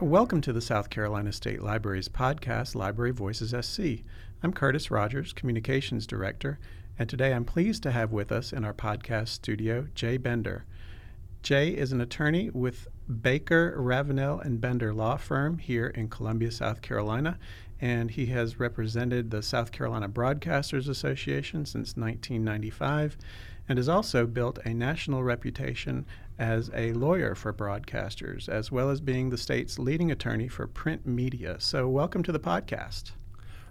Welcome to the South Carolina State Library's podcast, Library Voices SC. I'm Curtis Rogers, Communications Director, and today I'm pleased to have with us in our podcast studio Jay Bender. Jay is an attorney with Baker, Ravenel, and Bender Law Firm here in Columbia, South Carolina, and he has represented the South Carolina Broadcasters Association since 1995 and has also built a national reputation as a lawyer for broadcasters, as well as being the state's leading attorney for print media. So, welcome to the podcast.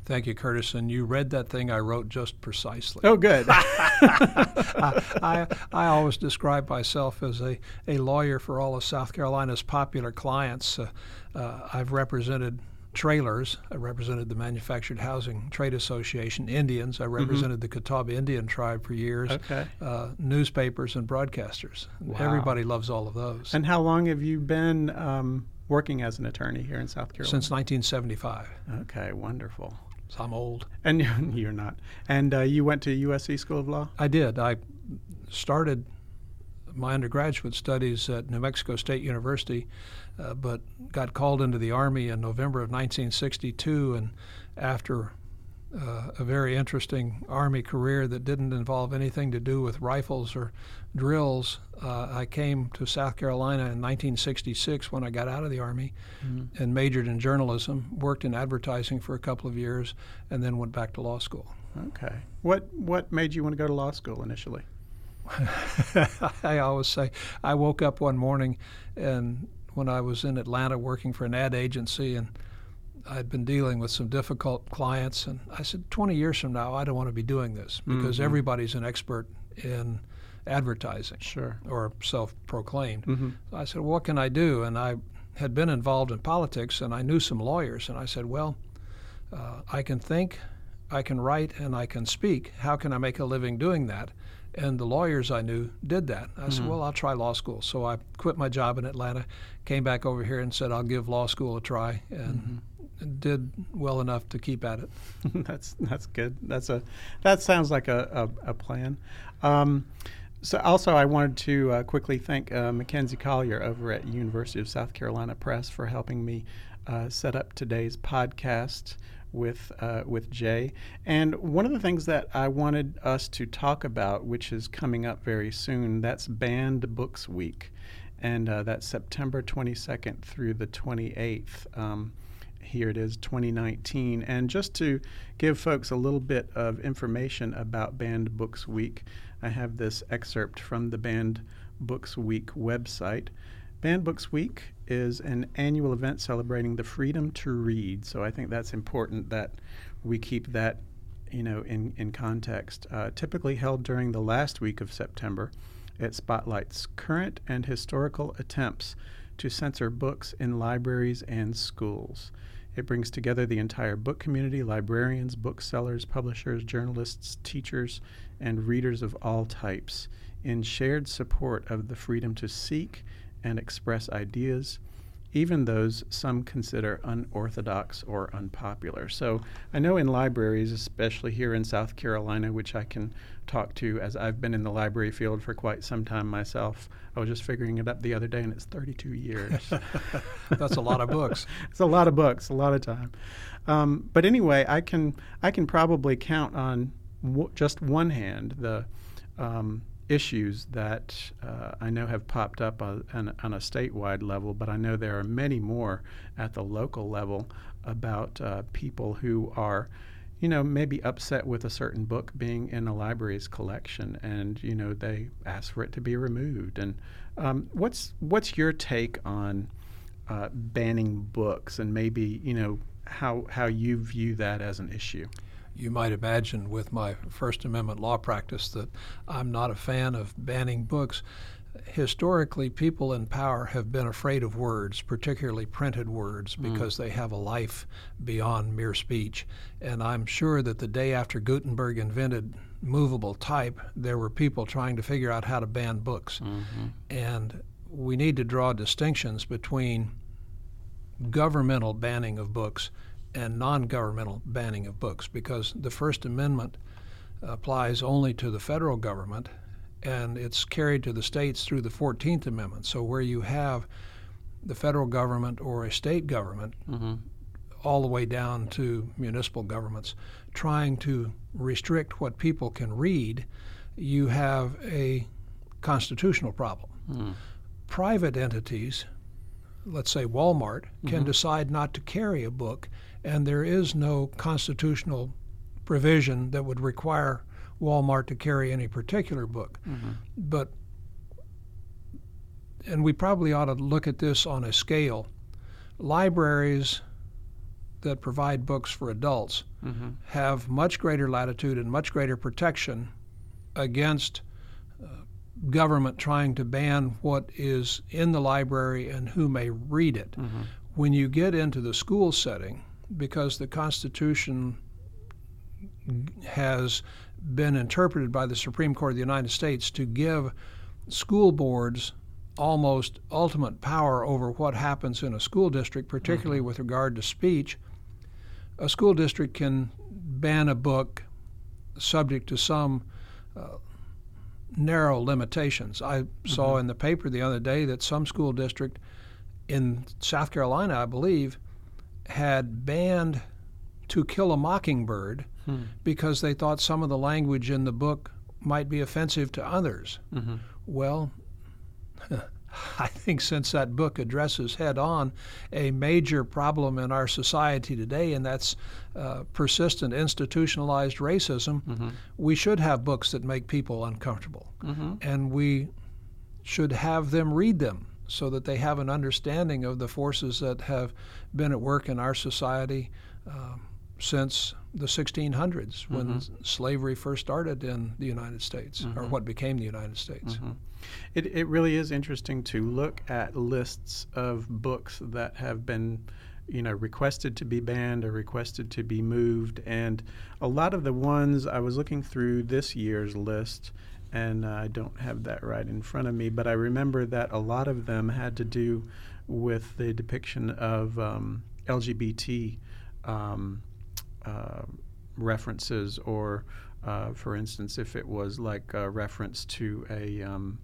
Thank you, Curtis. And you read that thing I wrote just precisely. Oh, good. I, I, I, always describe myself as a, a lawyer for all of South Carolina's popular clients. Uh, uh, I've represented trailers. I represented the Manufactured Housing Trade Association, Indians. I mm-hmm. represented mm-hmm. the Catawba Indian tribe for years. Okay. Uh, newspapers and broadcasters. Wow. Everybody loves all of those. And how long have you been um, working as an attorney here in South Carolina? Since 1975. Okay, wonderful. So I'm old. And you're not. And uh, you went to USC School of Law? I did. I started my undergraduate studies at New Mexico State University, uh, but got called into the Army in November of 1962. And after uh, a very interesting Army career that didn't involve anything to do with rifles or drills, uh, I came to South Carolina in 1966 when I got out of the Army mm-hmm. and majored in journalism, worked in advertising for a couple of years, and then went back to law school. Okay. What, what made you want to go to law school initially? I always say I woke up one morning and when I was in Atlanta working for an ad agency and I'd been dealing with some difficult clients and I said 20 years from now I don't want to be doing this because mm-hmm. everybody's an expert in advertising sure or self-proclaimed. Mm-hmm. So I said well, what can I do and I had been involved in politics and I knew some lawyers and I said well uh, I can think I can write and I can speak. How can I make a living doing that? And the lawyers I knew did that. I mm-hmm. said, well, I'll try law school. So I quit my job in Atlanta, came back over here and said, I'll give law school a try, and mm-hmm. did well enough to keep at it. that's that's good. That's a that sounds like a, a, a plan. Um, so also, I wanted to uh, quickly thank uh, Mackenzie Collier over at University of South Carolina Press for helping me uh, set up today's podcast with uh, with Jay. And one of the things that I wanted us to talk about, which is coming up very soon, that's Banned Books Week, and uh, that's September 22nd through the 28th. Um, here it is, 2019. And just to give folks a little bit of information about Banned Books Week, I have this excerpt from the Banned Books Week website. Banned Books Week is an annual event celebrating the freedom to read. So I think that's important that we keep that, you know, in in context. Uh, typically held during the last week of September, it spotlights current and historical attempts to censor books in libraries and schools. It brings together the entire book community librarians, booksellers, publishers, journalists, teachers, and readers of all types in shared support of the freedom to seek and express ideas, even those some consider unorthodox or unpopular. So I know in libraries, especially here in South Carolina, which I can talk to as I've been in the library field for quite some time myself. I was just figuring it up the other day, and it's 32 years. That's a lot of books. it's a lot of books, a lot of time. Um, but anyway, I can I can probably count on w- just one hand the um, issues that uh, I know have popped up on, on, a statewide level, but I know there are many more at the local level about uh, people who are, you know, maybe upset with a certain book being in a library's collection, and you know they ask for it to be removed. And um, what's what's your take on uh, banning books, and maybe you know how how you view that as an issue? You might imagine with my First Amendment law practice that I'm not a fan of banning books. Historically, people in power have been afraid of words, particularly printed words, mm. because mm. they have a life beyond mere speech. And I'm sure that the day after Gutenberg invented movable type, there were people trying to figure out how to ban books. Mm-hmm. And we need to draw distinctions between governmental banning of books and non governmental banning of books because the First Amendment applies only to the federal government and it's carried to the states through the 14th Amendment. So, where you have the federal government or a state government, Mm-hmm. all the way down to municipal governments, trying to restrict what people can read, you have a constitutional problem. Mm. Private entities, let's say Walmart, can decide not to carry a book, and there is no constitutional provision that would require Walmart to carry any particular book. Mm-hmm. But, and we probably ought to look at this on a scale. Libraries that provide books for adults Mm-hmm. have much greater latitude and much greater protection against uh, government trying to ban what is in the library and who may read it. Mm-hmm. When you get into the school setting, because the Constitution has been interpreted by the Supreme Court of the United States to give school boards almost ultimate power over what happens in a school district, particularly with regard to speech. A school district can ban a book subject to some uh, narrow limitations. I saw in the paper the other day that some school district in South Carolina, I believe, had banned To Kill a Mockingbird Hmm. because they thought some of the language in the book might be offensive to others. Mm-hmm. Well, I think since that book addresses head on a major problem in our society today, and that's uh, persistent institutionalized racism, Mm-hmm. we should have books that make people uncomfortable. Mm-hmm. And we should have them read them so that they have an understanding of the forces that have been at work in our society um, since the 1600s when slavery first started in the United States, or what became the United States. Mm-hmm. It, it really is interesting to look at lists of books that have been, you know, requested to be banned or requested to be moved. And a lot of the ones I was looking through this year's list, and I don't have that right in front of me, but I remember that a lot of them had to do with the depiction of um, LGBT um, uh, references or uh, for instance, if it was like a reference to a um,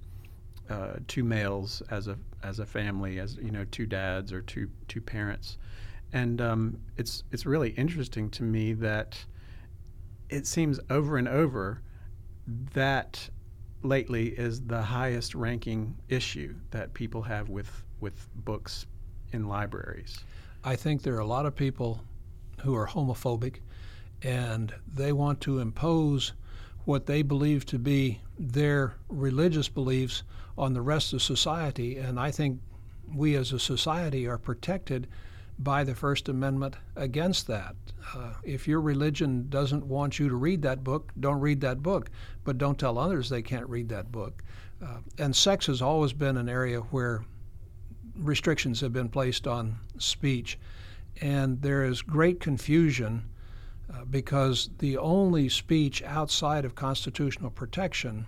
uh, two males as a as a family, as you know, two dads or two two parents, and um, it's it's really interesting to me that it seems over and over that lately is the highest ranking issue that people have with with books in libraries. I think there are a lot of people who are homophobic and they want to impose what they believe to be their religious beliefs on the rest of society. And I think we as a society are protected by the First Amendment against that. Uh, if your religion doesn't want you to read that book, don't read that book, but don't tell others they can't read that book. Uh, and sex has always been an area where restrictions have been placed on speech. And there is great confusion uh, because the only speech outside of constitutional protection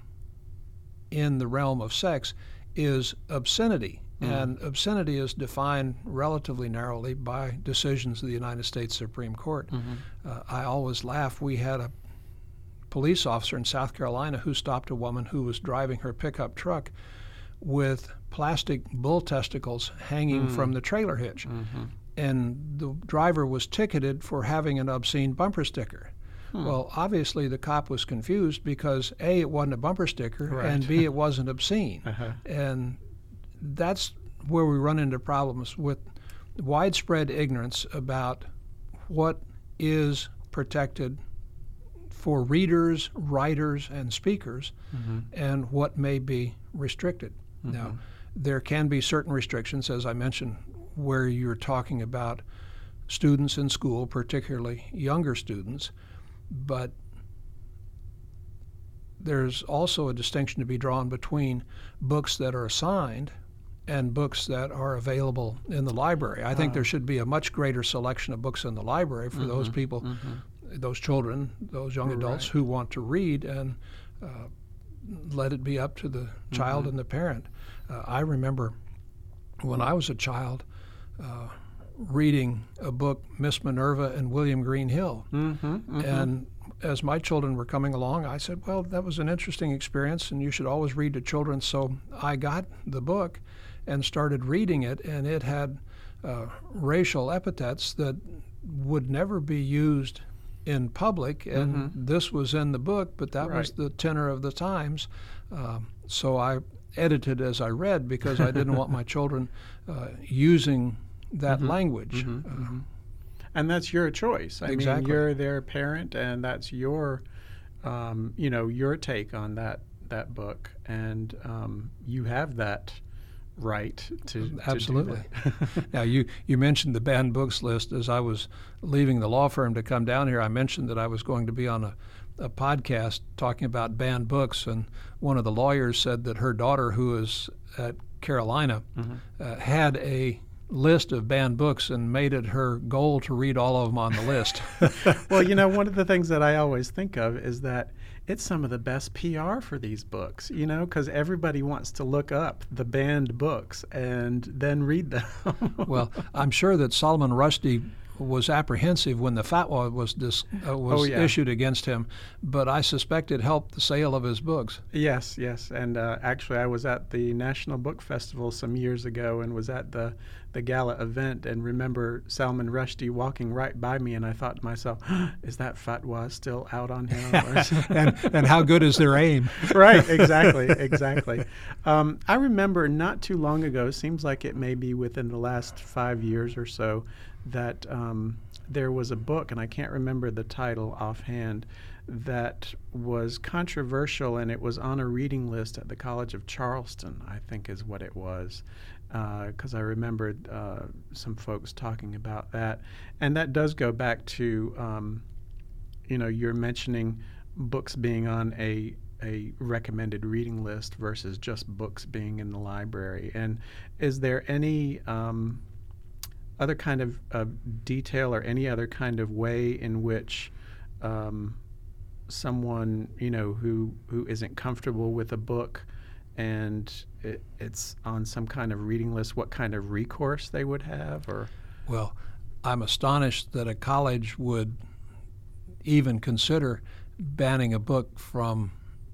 in the realm of sex is obscenity. Mm-hmm. And obscenity is defined relatively narrowly by decisions of the United States Supreme Court. Mm-hmm. Uh, I always laugh. We had a police officer in South Carolina who stopped a woman who was driving her pickup truck with plastic bull testicles hanging mm. from the trailer hitch. Mm-hmm. And the driver was ticketed for having an obscene bumper sticker. Hmm. Well, obviously, the cop was confused because A, it wasn't a bumper sticker, Right. and B, it wasn't obscene. Uh-huh. And that's where we run into problems with widespread ignorance about what is protected for readers, writers, and speakers, mm-hmm. and what may be restricted. Mm-hmm. Now, there can be certain restrictions, as I mentioned, where you're talking about students in school, particularly younger students, but there's also a distinction to be drawn between books that are assigned and books that are available in the library. I think there should be a much greater selection of books in the library for those people, those children, those young adults Right. who want to read, and uh, let it be up to the child and the parent. Uh, I remember when I was a child uh, reading a book, Miss Minerva and William Green Hill. Mm-hmm. And as my children were coming along, I said, Well, that was an interesting experience, and you should always read to children. So I got the book, and started reading it, and it had uh, racial epithets that would never be used in public, and mm-hmm. this was in the book, but that right. was the tenor of the times. Um, so I edited as I read because I didn't want my children uh, using that mm-hmm. language. Mm-hmm. Uh, mm-hmm. and that's your choice. I exactly. mean, you're their parent, and that's your, um, you know, your take on that that book, and um, you have that right to absolutely. To now you you mentioned the banned books list. As I was leaving the law firm to come down here, I mentioned that I was going to be on a, a podcast talking about banned books, and one of the lawyers said that her daughter, who is at Carolina, mm-hmm. uh, had a list of banned books and made it her goal to read all of them on the list. well, you know, one of the things that I always think of is that it's some of the best PR for these books, you know, because everybody wants to look up the banned books and then read them. well, I'm sure that Salman Rushdie was apprehensive when the fatwa was dis, uh, was oh, yeah. issued against him, but I suspect it helped the sale of his books. Yes, yes, and uh, actually, I was at the National Book Festival some years ago and was at the the gala event and remember Salman Rushdie walking right by me, and I thought to myself, "Is that fatwa still out on him?" and and how good is their aim? right, exactly, exactly. Um, I remember not too long ago. Seems like it may be within the last five years or so that um, there was a book, and I can't remember the title offhand, that was controversial, and it was on a reading list at the College of Charleston, I think is what it was. Because uh, I remembered uh, some folks talking about that, and that does go back to, um, you know, you're mentioning books being on a a recommended reading list versus just books being in the library. And is there any um, other kind of uh, detail or any other kind of way in which um, someone you know who who isn't comfortable with a book and it, it's on some kind of reading list what kind of recourse they would have or well i'm astonished that a college would even consider banning a book from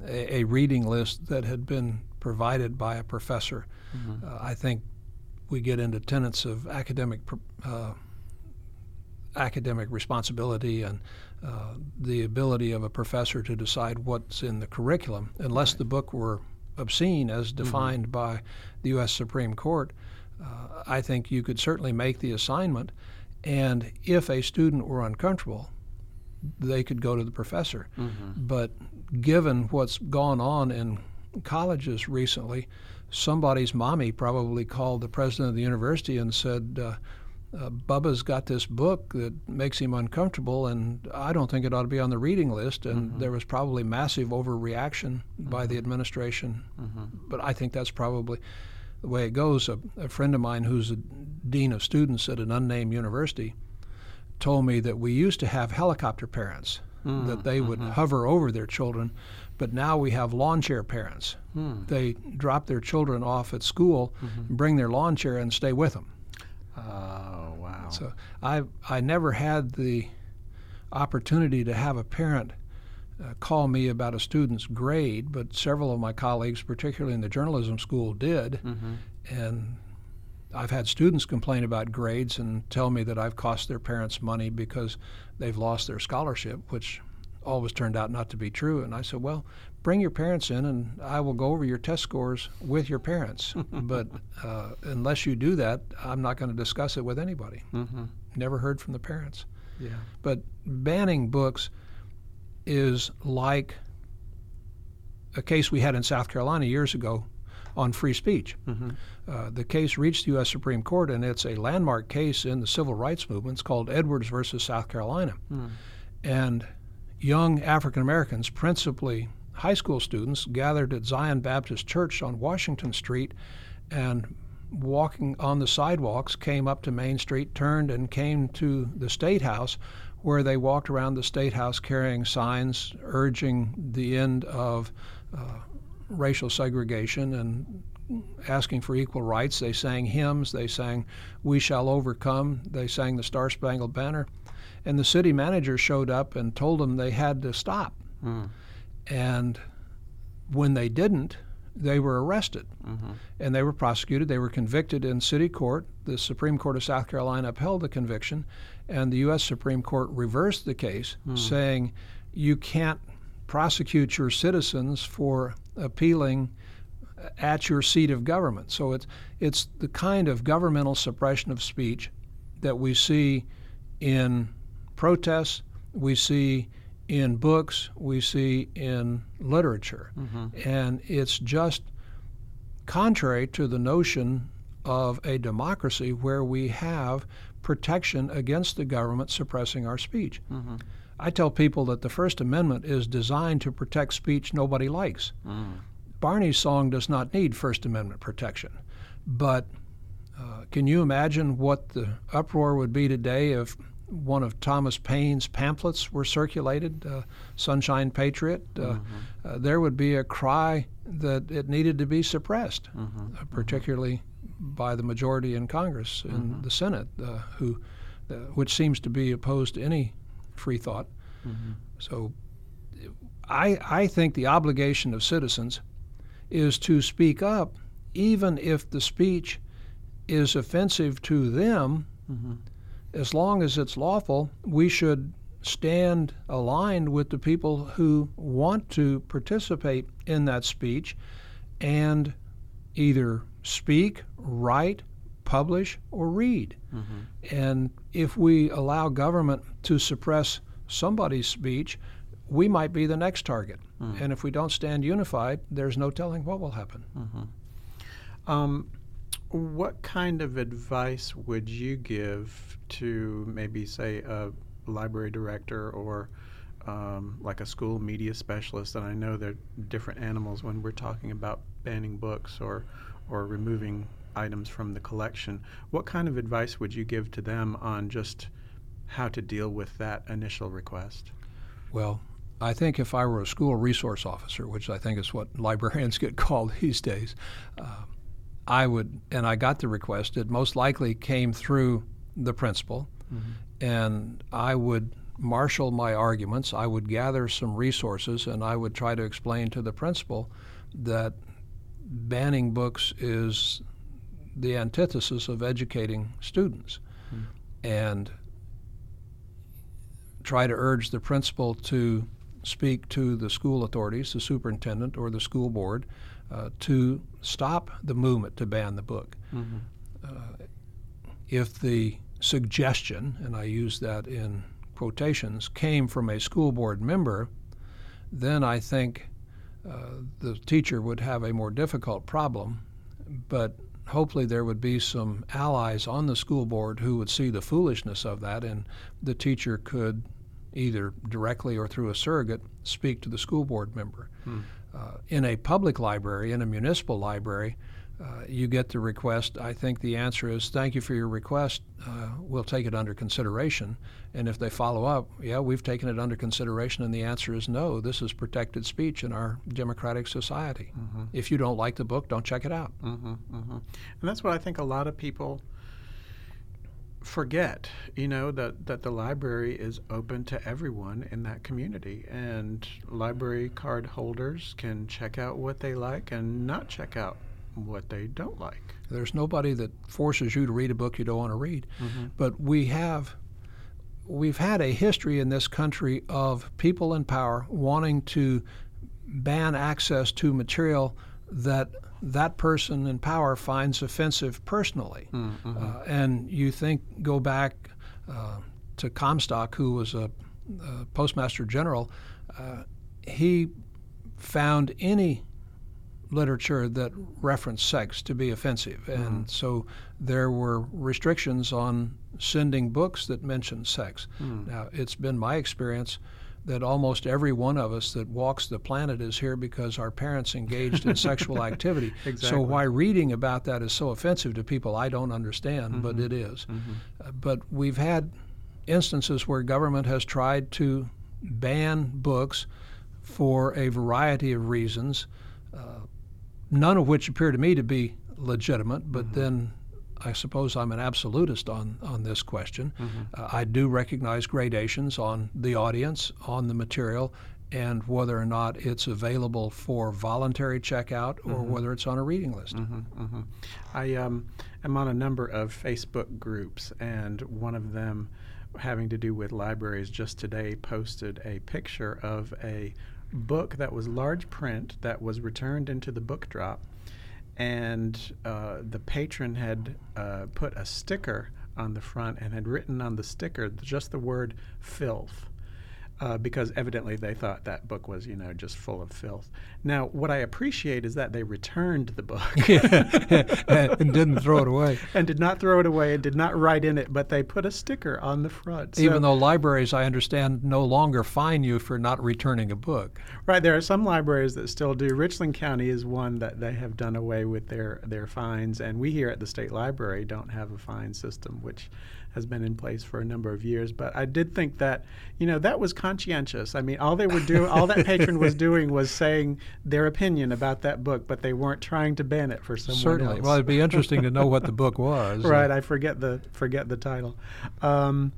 a, a reading list that had been provided by a professor mm-hmm. uh, i think we get into tenets of academic uh, academic responsibility and uh, the ability of a professor to decide what's in the curriculum, unless right. the book were obscene as mm-hmm. defined mm-hmm. by the U.S. Supreme Court. Uh, I think you could certainly make the assignment, and if a student were uncomfortable, they could go to the professor. Mm-hmm. But given what's gone on in colleges recently, somebody's mommy probably called the president of the university and said, uh, uh, Bubba's got this book that makes him uncomfortable, and I don't think it ought to be on the reading list. And mm-hmm. there was probably massive overreaction mm-hmm. by the mm-hmm. administration. Mm-hmm. But I think that's probably the way it goes. A, a, friend of mine who's a dean of students at an unnamed university told me that we used to have helicopter parents, mm, that they would mm-hmm. hover over their children but now we have lawn chair parents. Hmm. They drop their children off at school, mm-hmm. bring their lawn chair, and stay with them. Oh wow! So I I never had the opportunity to have a parent uh, call me about a student's grade, but several of my colleagues, particularly in the journalism school, did, mm-hmm. and I've had students complain about grades and tell me that I've cost their parents money because they've lost their scholarship, which always turned out not to be true. And I said, well, bring your parents in and I will go over your test scores with your parents. but uh, unless you do that, I'm not going to discuss it with anybody. Mm-hmm. Never heard from the parents. Yeah. But banning books is like a case we had in South Carolina years ago on free speech. Mm-hmm. Uh, the case reached the U.S. Supreme Court, and it's a landmark case in the civil rights movement. It's called Edwards versus South Carolina. Mm. And young African Americans, principally high school students, gathered at Zion Baptist Church on Washington Street and walking on the sidewalks came up to Main Street, turned, and came to the State House, where they walked around the State House carrying signs urging the end of uh, racial segregation and asking for equal rights. They sang hymns, they sang We Shall Overcome, they sang the Star Spangled Banner and the city manager showed up and told them they had to stop. Mm. And when they didn't, they were arrested Mm-hmm. and they were prosecuted. They were convicted in city court. The Supreme Court of South Carolina upheld the conviction, and the U.S. Supreme Court reversed the case, saying you can't prosecute your citizens for appealing at your seat of government. So it's it's the kind of governmental suppression of speech that we see in protests, we see in books, we see in literature, and it's just contrary to the notion of a democracy where we have protection against the government suppressing our speech. Mm-hmm. I tell people that the First Amendment is designed to protect speech nobody likes. Mm. Barney's song does not need First Amendment protection. But uh, can you imagine what the uproar would be today if one of Thomas Paine's pamphlets were circulated, uh, Sunshine Patriot? Uh, uh, there would be a cry that it needed to be suppressed, uh, particularly by the majority in Congress and the Senate, uh, who, uh, which seems to be opposed to any free thought. So I, I think the obligation of citizens is to speak up, even if the speech is offensive to them, as long as it's lawful, we should stand aligned with the people who want to participate in that speech and either speak, write, publish, or read. Mm-hmm. And if we allow government to suppress somebody's speech, we might be the next target. Mm. And if we don't stand unified, there's no telling what will happen. Mm-hmm. Um, what kind of advice would you give to maybe, say, a library director or um, like a school media specialist? And I know they're different animals when we're talking about banning books or, or removing items from the collection. What kind of advice would you give to them on just how to deal with that initial request? Well, I think if I were a school resource officer, which I think is what librarians get called these days, uh, I would, and I got the request, it most likely came through the principal, and I would marshal my arguments. I would gather some resources, and I would try to explain to the principal that banning books is the antithesis of educating students. And try to urge the principal to speak to the school authorities, the superintendent or the school board, uh, to stop the movement to ban the book. Uh, if the suggestion, and I use that in quotations, came from a school board member, then I think uh, the teacher would have a more difficult problem. But hopefully there would be some allies on the school board who would see the foolishness of that, and the teacher could either directly or through a surrogate speak to the school board member. Uh, in a public library, in a municipal library, uh, you get the request. I think the answer is thank you for your request. Uh, we'll take it under consideration. And if they follow up, yeah, we've taken it under consideration, and the answer is no. This is protected speech in our democratic society. If you don't like the book, don't check it out. Mm-hmm, mm-hmm. And that's what I think a lot of people forget, you know, that, that the library is open to everyone in that community. And library card holders can check out what they like and not check out what they don't like. There's nobody that forces you to read a book you don't want to read. Mm-hmm. But we have we've had a history in this country of people in power wanting to ban access to material that that person in power finds offensive personally. Uh, and you think, go back uh, to Comstock, who was a, a postmaster general, uh, he found any literature that referenced sex to be offensive. And so there were restrictions on sending books that mentioned sex. Now, it's been my experience that almost every one of us that walks the planet is here because our parents engaged in sexual activity. So why reading about that is so offensive to people, I don't understand, but it is. Uh, but we've had instances where government has tried to ban books for a variety of reasons, uh, none of which appear to me to be legitimate, but then I suppose I'm an absolutist on, on this question. Uh, I do recognize gradations on the audience, on the material, and whether or not it's available for voluntary checkout or Mm-hmm. whether it's on a reading list. I um, am on a number of Facebook groups, and one of them, having to do with libraries, just today posted a picture of a book that was large print that was returned into the book drop, and uh, the patron had uh, put a sticker on the front and had written on the sticker just the word filth. Uh, because evidently they thought that book was, you know, just full of filth. Now, what I appreciate is that they returned the book. and didn't throw it away. and did not throw it away and did not write in it, but they put a sticker on the front. So- Even though libraries, I understand, no longer fine you for not returning a book. right, there are some libraries that still do. Richland County is one that they have done away with their their fines, and we here at the state library don't have a fine system, which has been in place for a number of years. But I did think that, you know, that was conscientious. I mean, all they were doing, all that patron was doing was saying their opinion about that book, but they weren't trying to ban it for someone Certainly. else. Well, it'd be interesting to know what the book was. right i forget the forget the title um,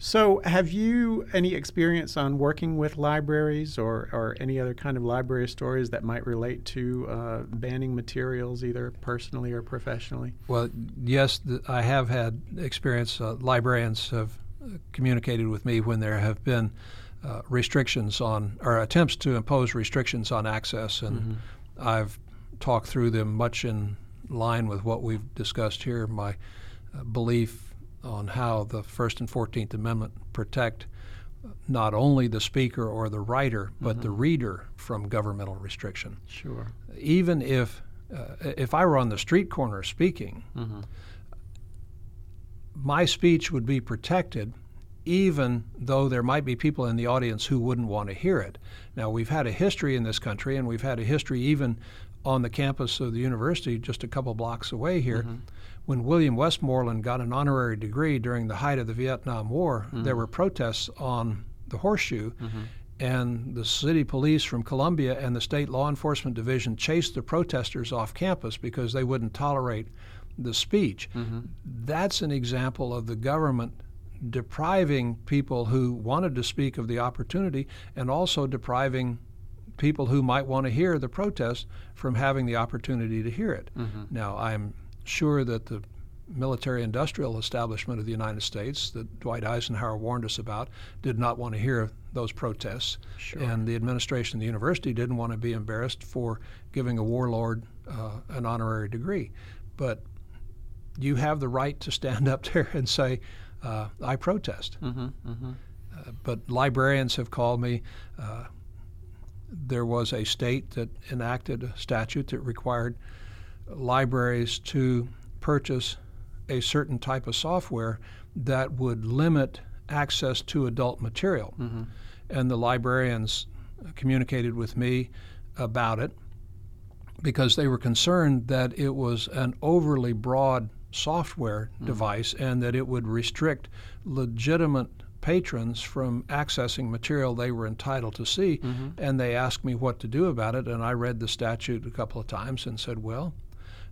so have you any experience on working with libraries or, or any other kind of library stories that might relate to uh, banning materials either personally or professionally Well, yes, th- I have had experience. Uh, librarians have communicated with me when there have been uh, restrictions on, or attempts to impose restrictions on access, and I've talked through them much in line with what we've discussed here. My uh, belief on how the First and Fourteenth Amendment protect uh, not only the speaker or the writer, but the reader from governmental restriction. Sure. Even if uh, if I were on the street corner speaking, my speech would be protected, even though there might be people in the audience who wouldn't want to hear it. Now we've had a history in this country, and we've had a history even on the campus of the university, just a couple blocks away here. Mm-hmm. When William Westmoreland got an honorary degree during the height of the Vietnam War, mm-hmm. there were protests on the horseshoe mm-hmm. and the city police from Columbia and the state law enforcement division chased the protesters off campus because they wouldn't tolerate the speech. That's an example of the government depriving people who wanted to speak of the opportunity and also depriving people who might want to hear the protest from having the opportunity to hear it. Now, I'm sure that the military industrial establishment of the United States that Dwight Eisenhower warned us about did not want to hear those protests. Sure. And the administration of the university didn't want to be embarrassed for giving a warlord uh, an honorary degree. But you have the right to stand up there and say, uh, I protest. mm-hmm, mm-hmm. Uh, but librarians have called me. Uh, there was a state that enacted a statute that required libraries to purchase a certain type of software that would limit access to adult material. And the librarians communicated with me about it because they were concerned that it was an overly broad software device and that it would restrict legitimate patrons from accessing material they were entitled to see. And they asked me what to do about it, and I read the statute a couple of times and said, well,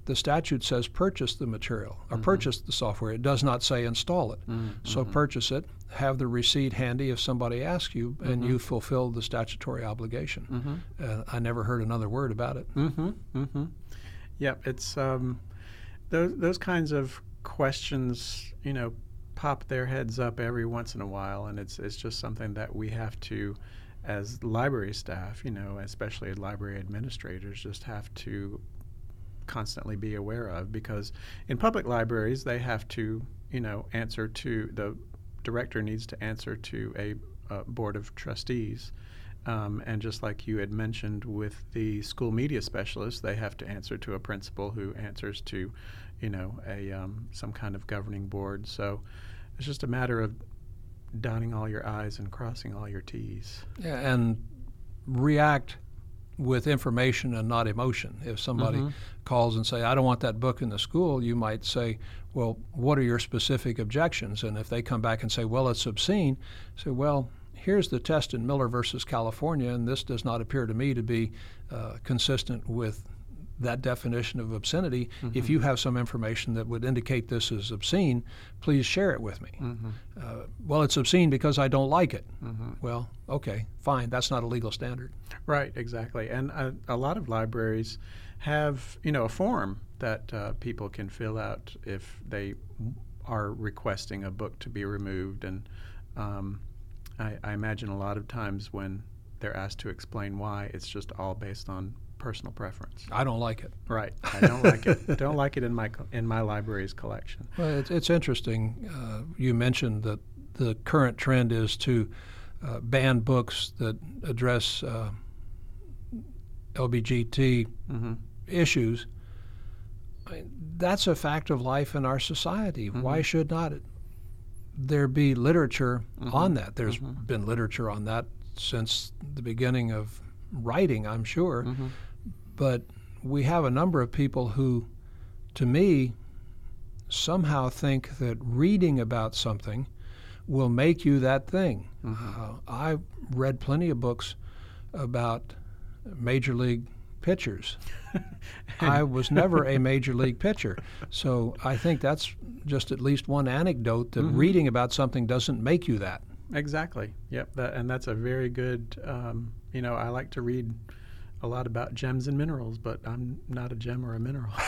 the statute says purchase the material or purchase the software. It does not say install it. So purchase it, have the receipt handy if somebody asks you, and you fulfill the statutory obligation. Uh, I never heard another word about it. Mm-hmm. Mm-hmm. Yep. It's um, those those kinds of questions, you know, pop their heads up every once in a while, and it's it's just something that we have to, as library staff, you know, especially library administrators, just have to constantly be aware of because in public libraries they have to, you know, answer to the director needs to answer to a, uh board of trustees. Um, and just like you had mentioned with the school media specialist, they have to answer to a principal who answers to, you know, a um, some kind of governing board. So it's just a matter of dotting all your I's and crossing all your T's. Yeah, and react with information and not emotion. If somebody Mhm. calls and say, "I don't want that book in the school," you might say, "Well, what are your specific objections?" And if they come back and say, "Well, it's obscene," say, "Well." Here's the test in Miller versus California, and this does not appear to me to be uh, consistent with that definition of obscenity. Mm-hmm. If you have some information that would indicate this is obscene, please share it with me. Mm-hmm. Uh, well, it's obscene because I don't like it. Mm-hmm. Well, okay, fine. That's not a legal standard. Right, exactly. And a, a lot of libraries have, you know, a form that uh, people can fill out if they are requesting a book to be removed. And um, I, I imagine a lot of times when they're asked to explain why, it's just all based on personal preference. I don't like it. Right. I don't like it. Don't like it in my in my library's collection. Well, it's, it's interesting. Uh, you mentioned that the current trend is to uh, ban books that address uh, LBGT mm-hmm. issues. I mean, that's a fact of life in our society. Mm-hmm. Why should not there be literature mm-hmm. on that? There's mm-hmm. been literature on that since the beginning of writing, I'm sure. Mm-hmm. But we have a number of people who, to me, somehow think that reading about something will make you that thing. Mm-hmm. Uh, I read plenty of books about major league pitchers. I was never a major league pitcher. So I think that's just at least one anecdote that mm-hmm. reading about something doesn't make you that. Exactly. Yep. That, and that's a very good, um, you know, I like to read a lot about gems and minerals, but I'm not a gem or a mineral.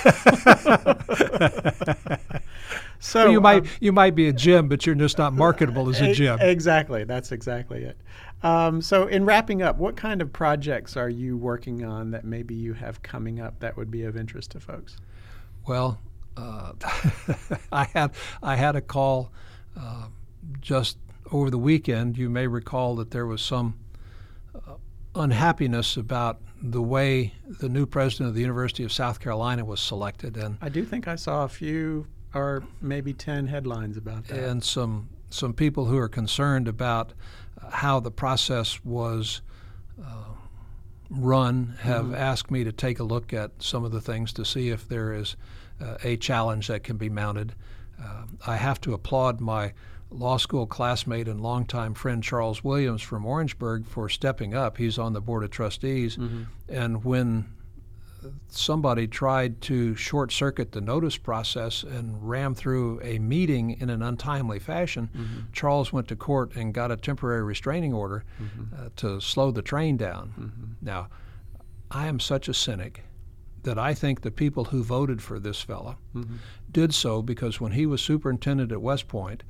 so well, you might um, you might be a gem, but you're just not marketable as a gem. Exactly. That's exactly it. Um, so, in wrapping up, what kind of projects are you working on that maybe you have coming up that would be of interest to folks? Well, uh, I had I had a call uh, just over the weekend. You may recall that there was some uh, unhappiness about the way the new president of the University of South Carolina was selected, and I do think I saw a few or maybe ten headlines about that, and some some people who are concerned about how the process was uh, run have mm-hmm. asked me to take a look at some of the things to see if there is uh, a challenge that can be mounted. Uh, I have to applaud my law school classmate and longtime friend Charles Williams from Orangeburg for stepping up. He's on the board of trustees, mm-hmm. and when somebody tried to short circuit the notice process and ram through a meeting in an untimely fashion, mm-hmm. Charles went to court and got a temporary restraining order mm-hmm. uh, to slow the train down. Mm-hmm. Now, I am such a cynic that I think the people who voted for this fellow mm-hmm. did so because when he was superintendent at West Point,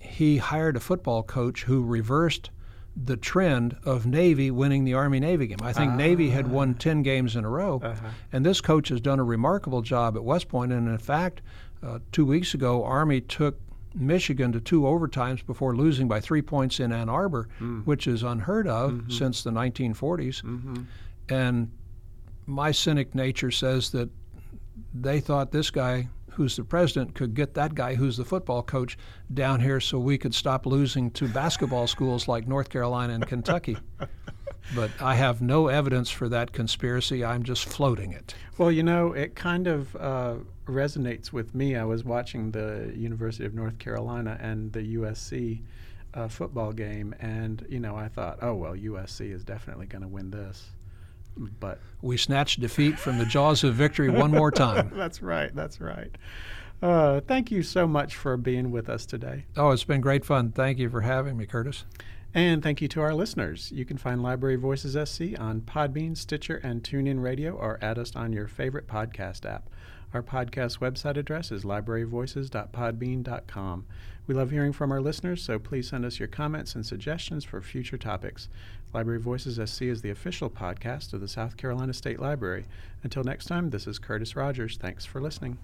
he hired a football coach who reversed the trend of Navy winning the Army Navy game. I think uh, Navy had won 10 games in a row, uh-huh. and this coach has done a remarkable job at West Point. And in fact, uh, two weeks ago, Army took Michigan to two overtimes before losing by three points in Ann Arbor, mm. which is unheard of mm-hmm. since the 1940s. Mm-hmm. And my cynic nature says that they thought this guy who's the president, could get that guy who's the football coach down here so we could stop losing to basketball schools like North Carolina and Kentucky. but I have no evidence for that conspiracy. I'm just floating it. Well, you know, it kind of uh, resonates with me. I was watching the University of North Carolina and the USC uh, football game, and you know, I thought, oh well, USC is definitely going to win this but we snatched defeat from the jaws of victory one more time. that's right. That's right. Uh, thank you so much for being with us today. Oh, it's been great fun. Thank you for having me, Curtis. And thank you to our listeners. You can find Library Voices SC on Podbean, Stitcher, and TuneIn Radio, or add us on your favorite podcast app. Our podcast website address is libraryvoices.podbean.com. We love hearing from our listeners, so please send us your comments and suggestions for future topics. Library Voices SC is the official podcast of the South Carolina State Library. Until next time, this is Curtis Rogers. Thanks for listening.